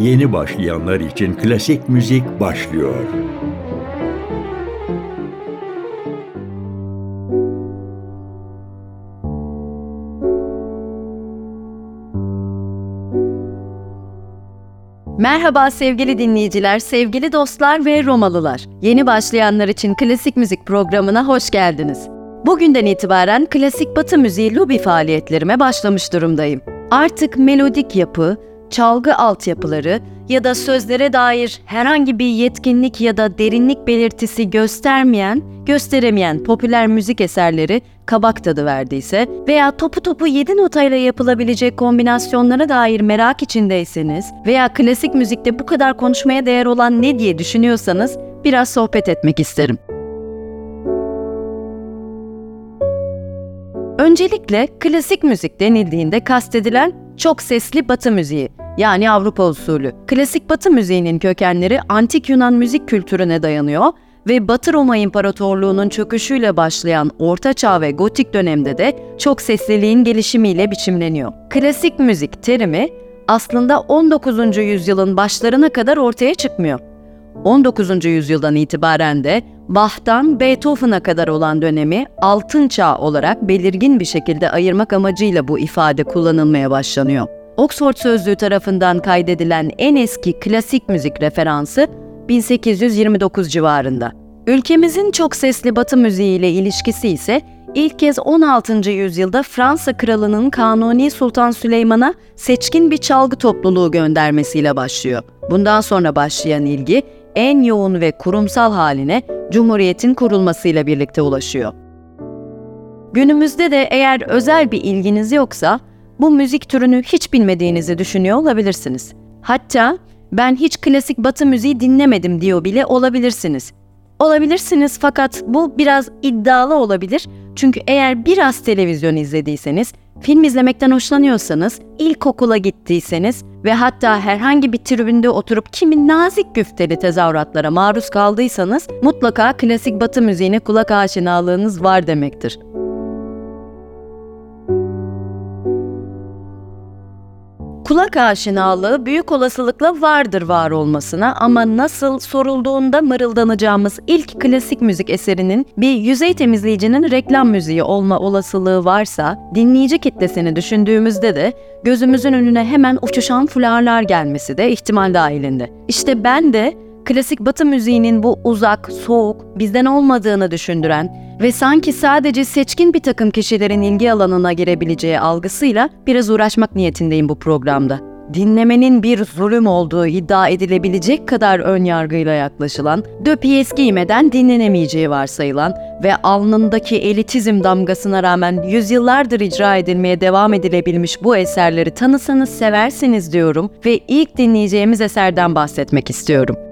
yeni başlayanlar için klasik müzik başlıyor. Merhaba sevgili dinleyiciler, sevgili dostlar ve Romalılar. Yeni başlayanlar için klasik müzik programına hoş geldiniz. Bugünden itibaren klasik batı müziği lobi faaliyetlerime başlamış durumdayım. Artık melodik yapı, çalgı altyapıları ya da sözlere dair herhangi bir yetkinlik ya da derinlik belirtisi göstermeyen, gösteremeyen popüler müzik eserleri kabak tadı verdiyse veya topu topu 7 notayla yapılabilecek kombinasyonlara dair merak içindeyseniz veya klasik müzikte bu kadar konuşmaya değer olan ne diye düşünüyorsanız biraz sohbet etmek isterim. Öncelikle klasik müzik denildiğinde kastedilen çok sesli batı müziği yani Avrupa usulü. Klasik batı müziğinin kökenleri antik Yunan müzik kültürüne dayanıyor ve Batı Roma İmparatorluğu'nun çöküşüyle başlayan Orta Çağ ve Gotik dönemde de çok sesliliğin gelişimiyle biçimleniyor. Klasik müzik terimi aslında 19. yüzyılın başlarına kadar ortaya çıkmıyor. 19. yüzyıldan itibaren de Bach'tan Beethoven'a kadar olan dönemi altın çağ olarak belirgin bir şekilde ayırmak amacıyla bu ifade kullanılmaya başlanıyor. Oxford Sözlüğü tarafından kaydedilen en eski klasik müzik referansı 1829 civarında. Ülkemizin çok sesli batı müziği ile ilişkisi ise ilk kez 16. yüzyılda Fransa kralının Kanuni Sultan Süleyman'a seçkin bir çalgı topluluğu göndermesiyle başlıyor. Bundan sonra başlayan ilgi en yoğun ve kurumsal haline Cumhuriyet'in kurulmasıyla birlikte ulaşıyor. Günümüzde de eğer özel bir ilginiz yoksa bu müzik türünü hiç bilmediğinizi düşünüyor olabilirsiniz. Hatta ben hiç klasik batı müziği dinlemedim diyor bile olabilirsiniz. Olabilirsiniz fakat bu biraz iddialı olabilir. Çünkü eğer biraz televizyon izlediyseniz, film izlemekten hoşlanıyorsanız, ilkokula gittiyseniz ve hatta herhangi bir tribünde oturup kimin nazik güfteli tezahüratlara maruz kaldıysanız mutlaka klasik batı müziğine kulak aşinalığınız var demektir. Kulak aşinalığı büyük olasılıkla vardır var olmasına ama nasıl sorulduğunda mırıldanacağımız ilk klasik müzik eserinin bir yüzey temizleyicinin reklam müziği olma olasılığı varsa dinleyici kitlesini düşündüğümüzde de gözümüzün önüne hemen uçuşan fularlar gelmesi de ihtimal dahilinde. İşte ben de klasik batı müziğinin bu uzak, soğuk, bizden olmadığını düşündüren ve sanki sadece seçkin bir takım kişilerin ilgi alanına girebileceği algısıyla biraz uğraşmak niyetindeyim bu programda. Dinlemenin bir zulüm olduğu iddia edilebilecek kadar ön yargıyla yaklaşılan, döpiyes giymeden dinlenemeyeceği varsayılan ve alnındaki elitizm damgasına rağmen yüzyıllardır icra edilmeye devam edilebilmiş bu eserleri tanısanız seversiniz diyorum ve ilk dinleyeceğimiz eserden bahsetmek istiyorum.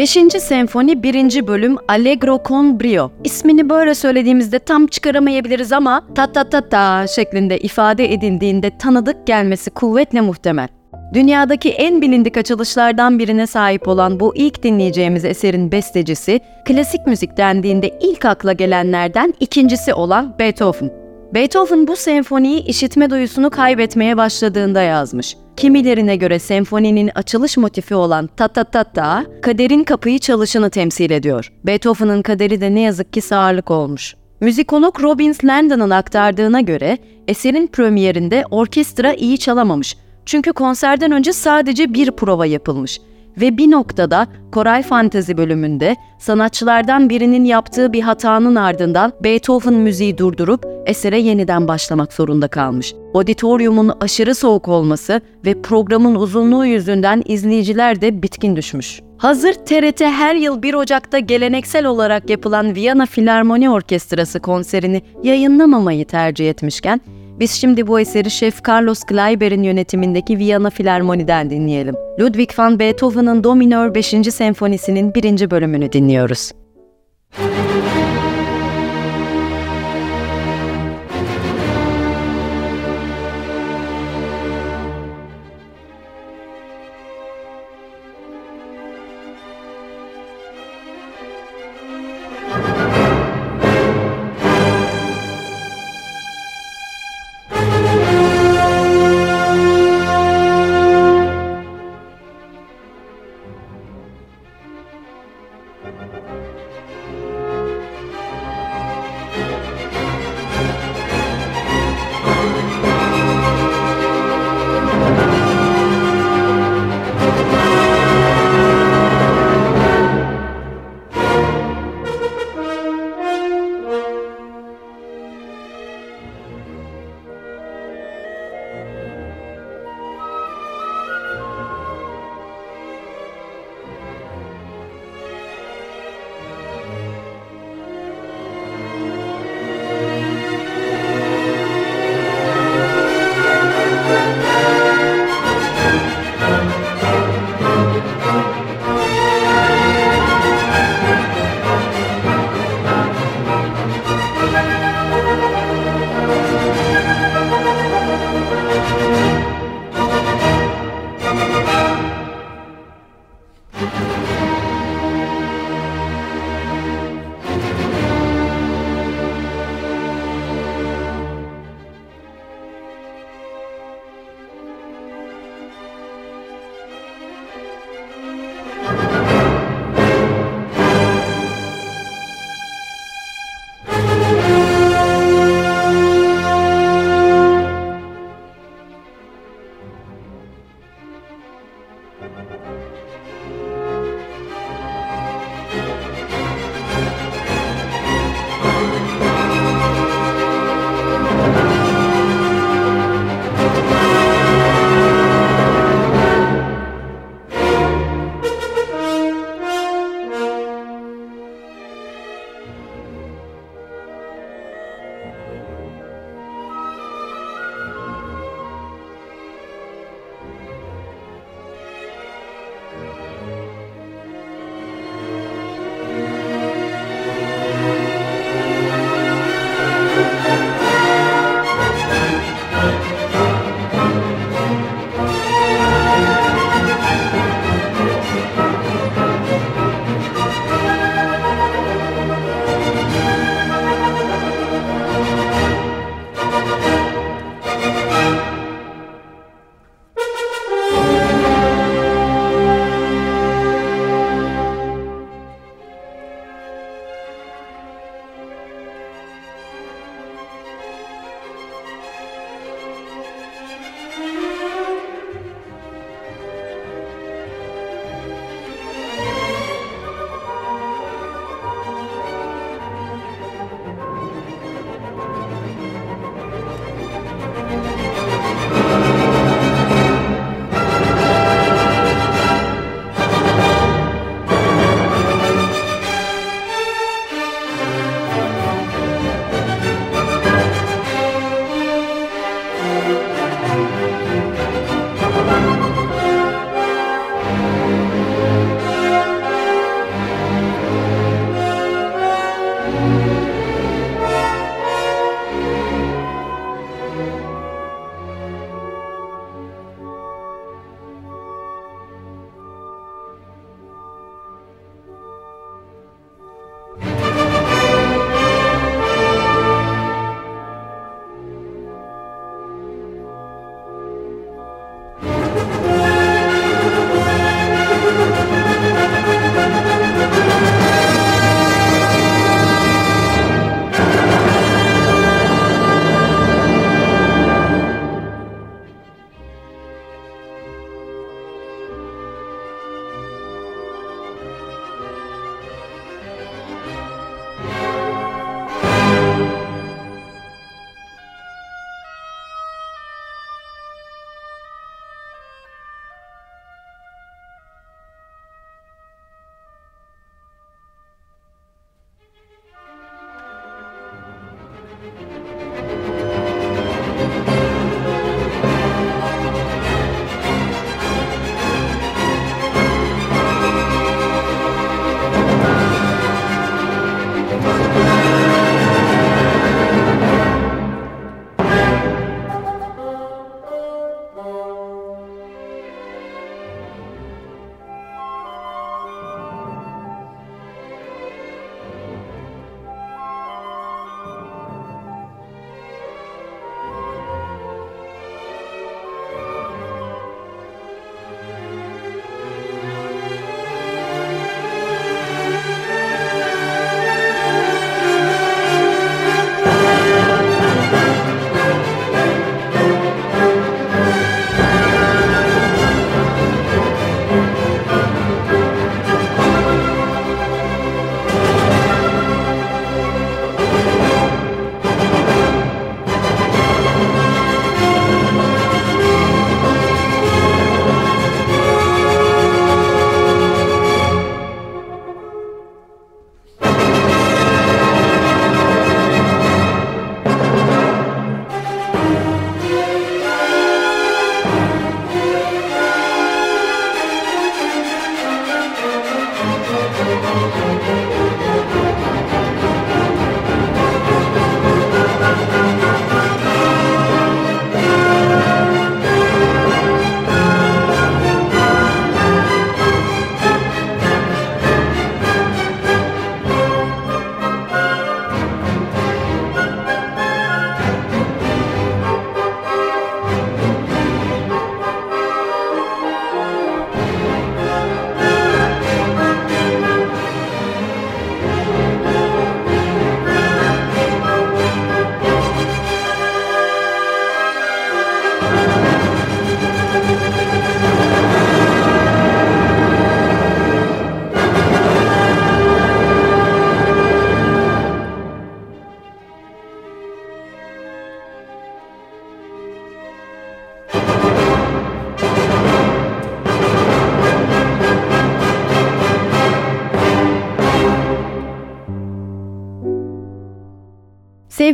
5. Senfoni 1. bölüm Allegro con brio. İsmini böyle söylediğimizde tam çıkaramayabiliriz ama ta ta ta ta şeklinde ifade edildiğinde tanıdık gelmesi kuvvetle muhtemel. Dünyadaki en bilindik açılışlardan birine sahip olan bu ilk dinleyeceğimiz eserin bestecisi, klasik müzik dendiğinde ilk akla gelenlerden ikincisi olan Beethoven. Beethoven bu senfoniyi işitme duyusunu kaybetmeye başladığında yazmış. Kimilerine göre senfoninin açılış motifi olan ta ta ta ta, kaderin kapıyı çalışını temsil ediyor. Beethoven'ın kaderi de ne yazık ki sağırlık olmuş. Müzikolog Robbins Landon'ın aktardığına göre eserin premierinde orkestra iyi çalamamış. Çünkü konserden önce sadece bir prova yapılmış ve bir noktada Koray Fantezi bölümünde sanatçılardan birinin yaptığı bir hatanın ardından Beethoven müziği durdurup esere yeniden başlamak zorunda kalmış. Auditoriumun aşırı soğuk olması ve programın uzunluğu yüzünden izleyiciler de bitkin düşmüş. Hazır TRT her yıl 1 Ocak'ta geleneksel olarak yapılan Viyana Filarmoni Orkestrası konserini yayınlamamayı tercih etmişken, biz şimdi bu eseri Şef Carlos Kleiber'in yönetimindeki Viyana Filarmoni'den dinleyelim. Ludwig van Beethoven'ın Do minör 5. senfonisinin 1. bölümünü dinliyoruz. Müzik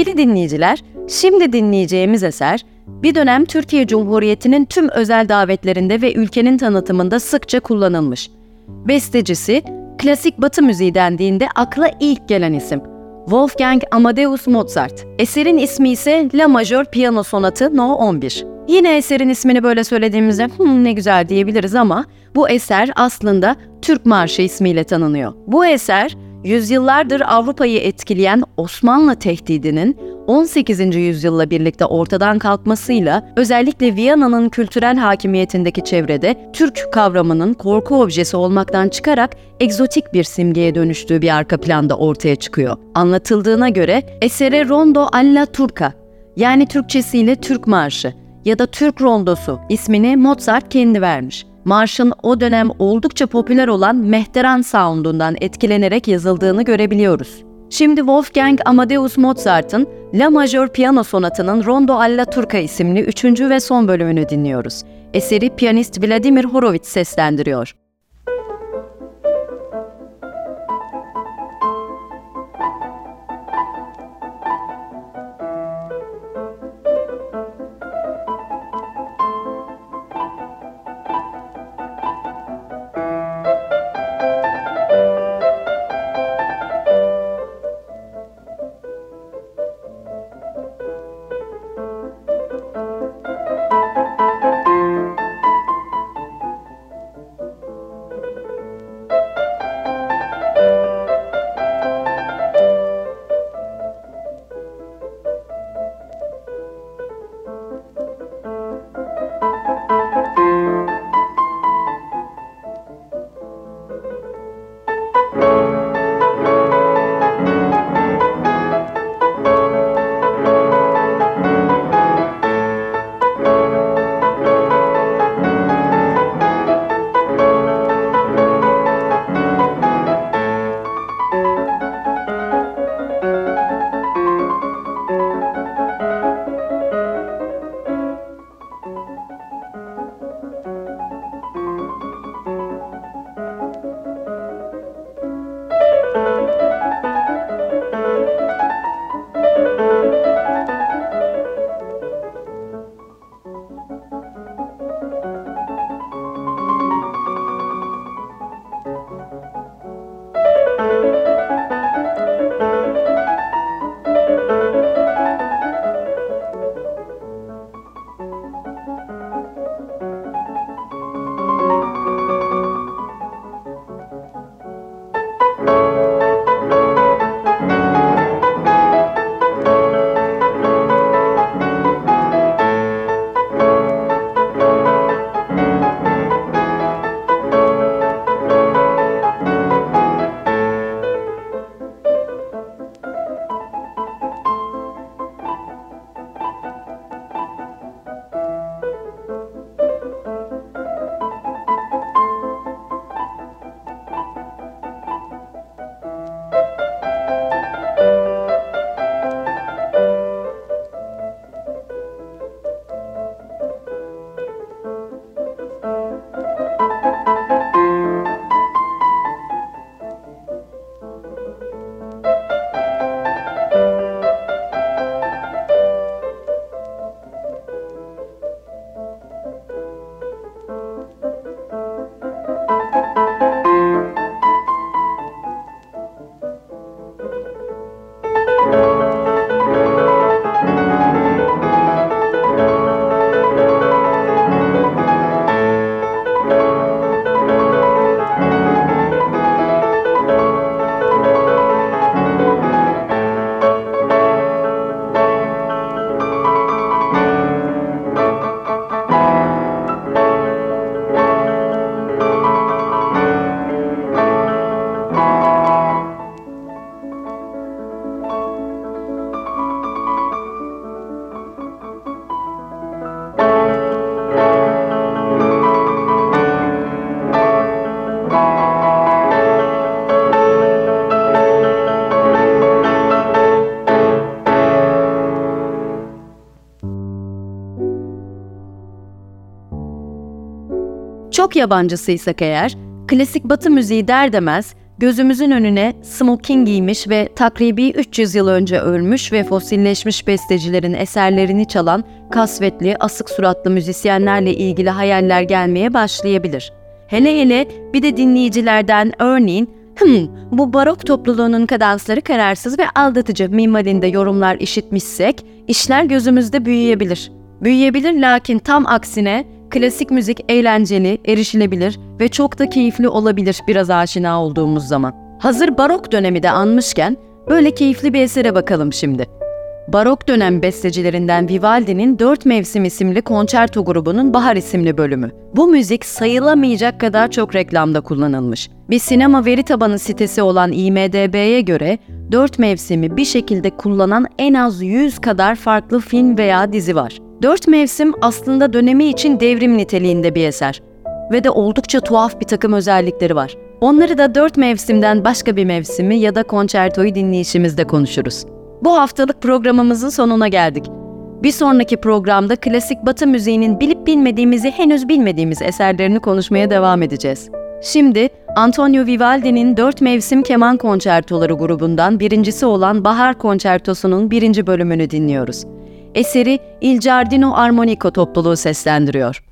Sevgili dinleyiciler, şimdi dinleyeceğimiz eser, bir dönem Türkiye Cumhuriyeti'nin tüm özel davetlerinde ve ülkenin tanıtımında sıkça kullanılmış. Bestecisi, klasik batı müziği dendiğinde akla ilk gelen isim. Wolfgang Amadeus Mozart. Eserin ismi ise La Major Piyano Sonatı No 11. Yine eserin ismini böyle söylediğimizde Hım, ne güzel diyebiliriz ama bu eser aslında Türk Marşı ismiyle tanınıyor. Bu eser yüzyıllardır Avrupa'yı etkileyen Osmanlı tehdidinin 18. yüzyılla birlikte ortadan kalkmasıyla özellikle Viyana'nın kültürel hakimiyetindeki çevrede Türk kavramının korku objesi olmaktan çıkarak egzotik bir simgeye dönüştüğü bir arka planda ortaya çıkıyor. Anlatıldığına göre esere Rondo alla Turca yani Türkçesiyle Türk Marşı ya da Türk Rondosu ismini Mozart kendi vermiş. Marşın o dönem oldukça popüler olan Mehteran sound'undan etkilenerek yazıldığını görebiliyoruz. Şimdi Wolfgang Amadeus Mozart'ın La Major Piyano Sonatı'nın Rondo alla Turca isimli üçüncü ve son bölümünü dinliyoruz. Eseri piyanist Vladimir Horowitz seslendiriyor. Yabancısıysak eğer, klasik batı müziği der demez gözümüzün önüne smoking giymiş ve takribi 300 yıl önce ölmüş ve fosilleşmiş bestecilerin eserlerini çalan kasvetli, asık suratlı müzisyenlerle ilgili hayaller gelmeye başlayabilir. Hele hele bir de dinleyicilerden örneğin Hım, bu barok topluluğunun kadansları kararsız ve aldatıcı minvalinde yorumlar işitmişsek, işler gözümüzde büyüyebilir. Büyüyebilir lakin tam aksine klasik müzik eğlenceli, erişilebilir ve çok da keyifli olabilir biraz aşina olduğumuz zaman. Hazır barok dönemi de anmışken böyle keyifli bir esere bakalım şimdi. Barok dönem bestecilerinden Vivaldi'nin Dört Mevsim isimli konçerto grubunun Bahar isimli bölümü. Bu müzik sayılamayacak kadar çok reklamda kullanılmış. Bir sinema veri tabanı sitesi olan IMDB'ye göre Dört Mevsimi bir şekilde kullanan en az 100 kadar farklı film veya dizi var. Dört Mevsim aslında dönemi için devrim niteliğinde bir eser ve de oldukça tuhaf bir takım özellikleri var. Onları da dört mevsimden başka bir mevsimi ya da konçertoyu dinleyişimizde konuşuruz. Bu haftalık programımızın sonuna geldik. Bir sonraki programda klasik batı müziğinin bilip bilmediğimizi henüz bilmediğimiz eserlerini konuşmaya devam edeceğiz. Şimdi Antonio Vivaldi'nin Dört Mevsim Keman Konçertoları grubundan birincisi olan Bahar Konçertosu'nun birinci bölümünü dinliyoruz. Eseri Il Giardino Armonico topluluğu seslendiriyor.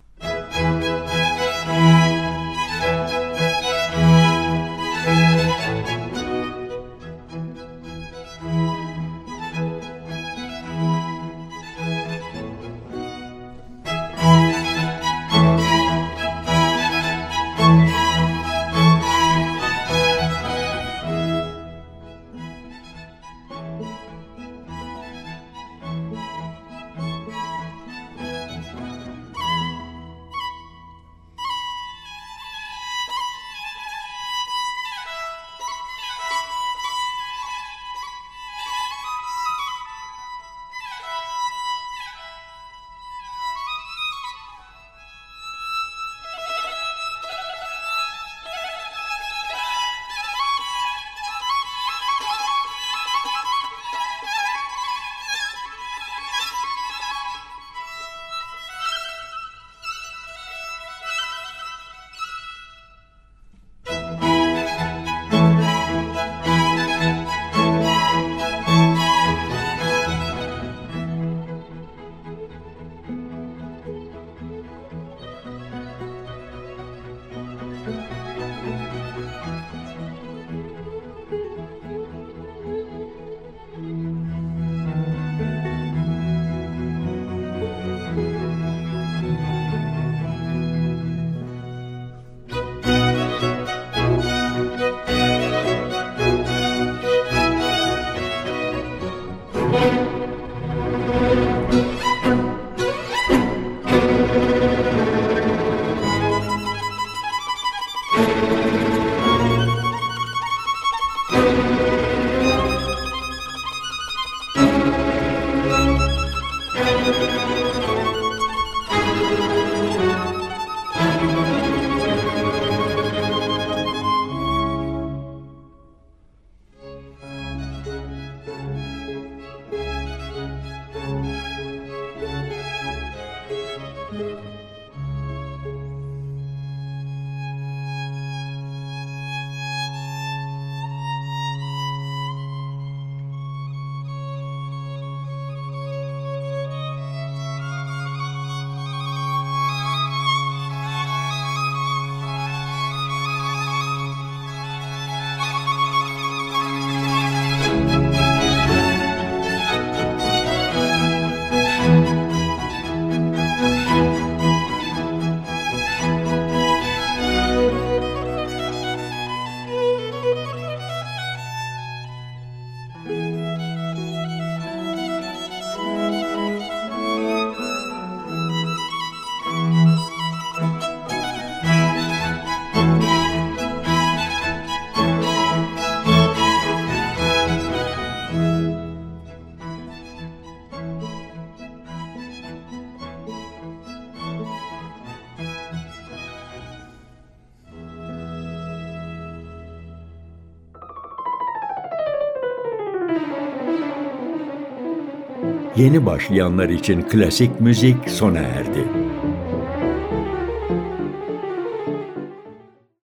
Yeni başlayanlar için klasik müzik sona erdi.